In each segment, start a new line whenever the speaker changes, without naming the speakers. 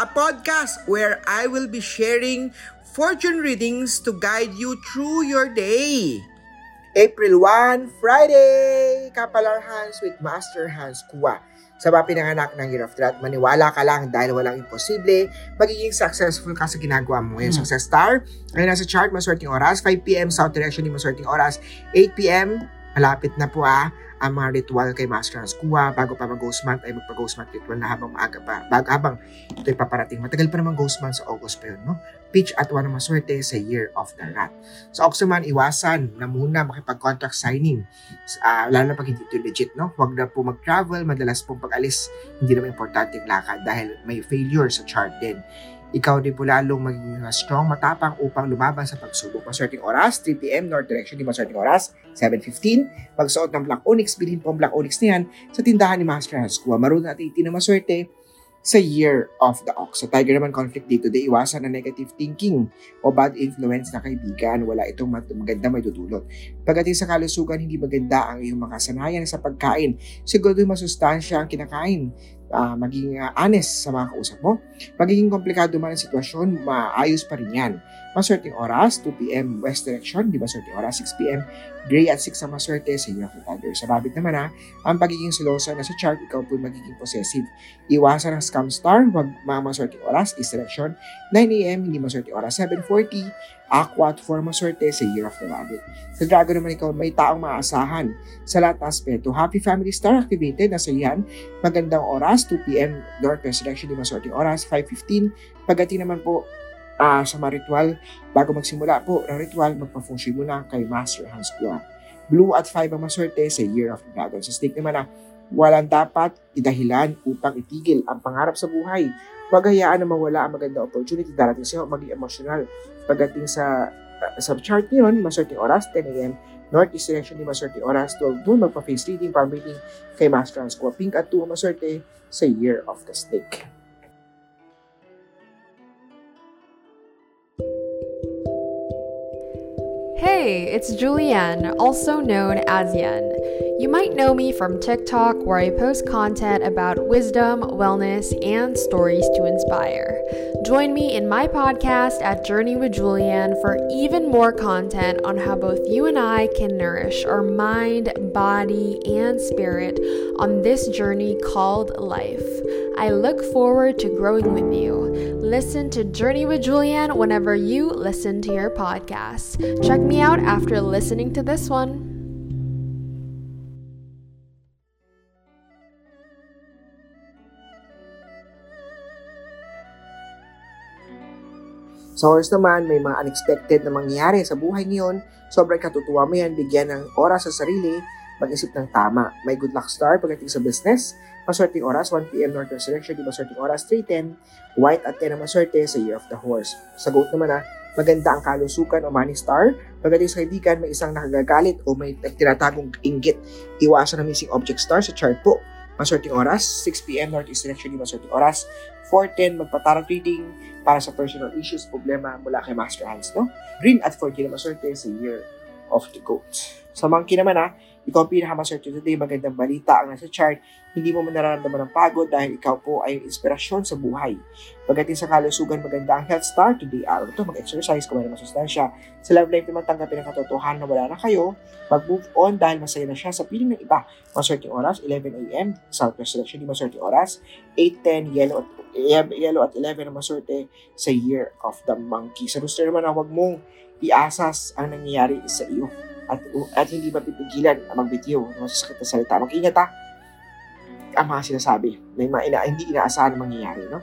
a podcast where I will be sharing fortune readings to guide you through your day. April 1, Friday! Kapalar Hans with Master Hans Kua. Sa mga pinanganak ng Year of Rat, maniwala ka lang dahil walang imposible, magiging successful ka sa ginagawa mo. Ngayon, success star, ngayon nasa chart, maswerteng oras, 5pm, south direction, di maswerteng oras, 8pm, malapit na po ah, ang mga ritual kay Master Hans Kuha bago pa mag-ghost month ay magpa-ghost month ritual na habang maaga pa. Bag, habang ito'y paparating. Matagal pa naman ghost month sa August pa yun, no? Pitch at ng maswerte sa Year of the Rat. Sa Oxyman, iwasan na muna makipag-contract signing. Uh, lalo na pag hindi ito legit, no? Huwag na po mag-travel, madalas pong pag-alis, hindi naman importante yung lakad dahil may failure sa chart din. Ikaw din po lalong magiging strong, matapang upang lumaban sa pagsubok. Maswerteng oras, 3pm, north direction, di maswerteng oras, 7.15. Pagsuot ng Black Onyx, bilhin po ang Black Onyx na yan sa tindahan ni Master Hans. Kuha marunong at itin na maswerte sa Year of the Ox. Sa Tiger naman conflict dito, de iwasan ang negative thinking o bad influence na kaibigan. Wala itong maganda may dudulot. Pagdating sa kalusugan, hindi maganda ang iyong makasanayan sa pagkain. Siguro masustansya ang kinakain uh, maging uh, honest sa mga kausap mo. Magiging komplikado man ang sitwasyon, maayos pa rin yan. Maswerteng oras, 2pm west direction, di ba swerteng oras, 6pm, gray at 6 ang maswerte sa the Tiger. Sa rabbit naman ha, ang pagiging silosa na sa chart, ikaw po magiging possessive. Iwasan ang scam star, wag mga maswerteng oras, east direction, 9am, hindi maswerteng oras, 7.40, Aqua at 4 maswerte sa Year of the Rabbit. Sa Dragon naman ikaw, may taong maasahan sa lahat ng aspeto. Happy Family Star activated, nasa yan, magandang oras, 2pm, Northwest direction, di maswerteng oras, 5.15, pagdating naman po uh, sa mga ritual, bago magsimula po ng ritual, magpa-feng muna kay Master Hans Kua. Blue at 5 ang maswerte sa Year of the Dragon. Sa snake naman na, walang dapat idahilan upang itigil ang pangarap sa buhay. Huwag hayaan na mawala ang maganda opportunity darating sa iyo, maging emotional. Pagdating sa uh, sa chart ngayon, maswerte oras, 10 a.m. Northeast direction ni maswerte oras, 12 noon, magpa-face reading, para meeting kay Master Hans Kua. Pink at 2 maswerte sa Year of the Snake.
Hey. Hey, it's Julianne, also known as Yen. You might know me from TikTok, where I post content about wisdom, wellness, and stories to inspire. Join me in my podcast at Journey with Julianne for even more content on how both you and I can nourish our mind, body, and spirit on this journey called life. I look forward to growing with you. Listen to Journey with Julianne whenever you listen to your podcast. Check me out after listening to this one.
Sa horse naman, may mga unexpected na mangyayari sa buhay ngayon. Sobrang katutuwa mo yan, bigyan ng oras sa sarili, mag-isip ng tama. May good luck star pagdating sa business. Maswerteng oras, 1pm Northern Selection, di maswerteng oras, 3.10. White at 10 na maswerte sa Year of the Horse. Sa goat naman na, maganda ang kalusukan o money star. Pagdating sa kaibigan, may isang nakagagalit o may tinatagong inggit. Iwasan ang missing object star sa chart po. Maswerteng oras, 6pm Northeast Direction, di maswerteng oras, 4.10 magpatarot reading para sa personal issues, problema mula kay Master Hans, no? Green at 4 na maswerte sa Year of the Goat. Sa monkey naman ha, ikaw ang pinakamaswerte today, magandang balita ang nasa chart, hindi mo man nararamdaman ng pagod dahil ikaw po ay inspirasyon sa buhay. Pagdating sa kalusugan, maganda ang health star today araw ito, mag-exercise, kumain ng masustansya. Sa love life naman, tanggapin ang katotohanan na wala na kayo, mag-move on dahil masaya na siya sa piling ng iba. Maswerte oras, 11 a.m., Southwest Selection, maswerte oras, 8.10, yellow at, yellow at 11 na maswerte sa Year of the Monkey. Sa rooster naman, huwag mong iasas ang nangyayari sa iyo at, at hindi mapipigilan ang magbitiw ng masasakit na salita. Mag-ingat ha ang mga sinasabi na mga ina, hindi inaasahan na mangyayari. No?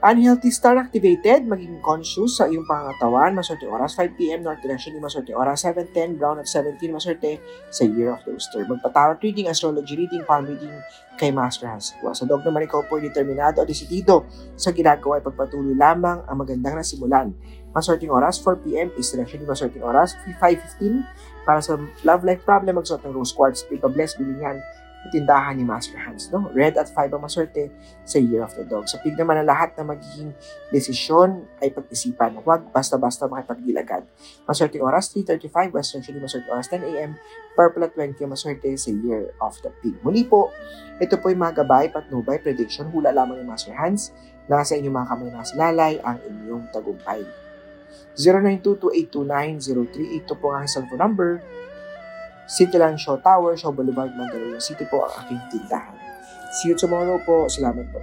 Unhealthy star activated, maging conscious sa iyong pangatawan, maswerte oras 5pm, north direction, maswerte oras 7.10, brown at 17, maswerte sa year of the rooster. Magpatarot reading, astrology reading, palm reading kay Master Hans. Sa dog naman ikaw po determinado at desidido sa ginagawa ay pagpatuloy lamang ang magandang nasimulan. Maswerteng oras 4pm, is direction, maswerteng oras 5.15 para sa love life problem, magsuot ng rose quartz, bless, bilingan tindahan ni Master Hans. No? Red at 5 ang maswerte sa Year of the Dog. Sa pig naman na lahat na magiging desisyon ay pag-isipan. Huwag basta-basta makipagdilagad. Maswerte oras 3.35, West Century maswerte oras 10 a.m. Purple at 20 maswerte sa Year of the Pig. Muli po, ito po yung mga gabay, patnubay, prediction, hula lamang ni Master Hans. Nasa inyong mga kamay na silalay ang inyong tagumpay. 0922-829-038 ito po ang aking cellphone number Cityland Show Tower, Show Boulevard, Mandaluyong City po ang aking tindahan. See you tomorrow po. Salamat po.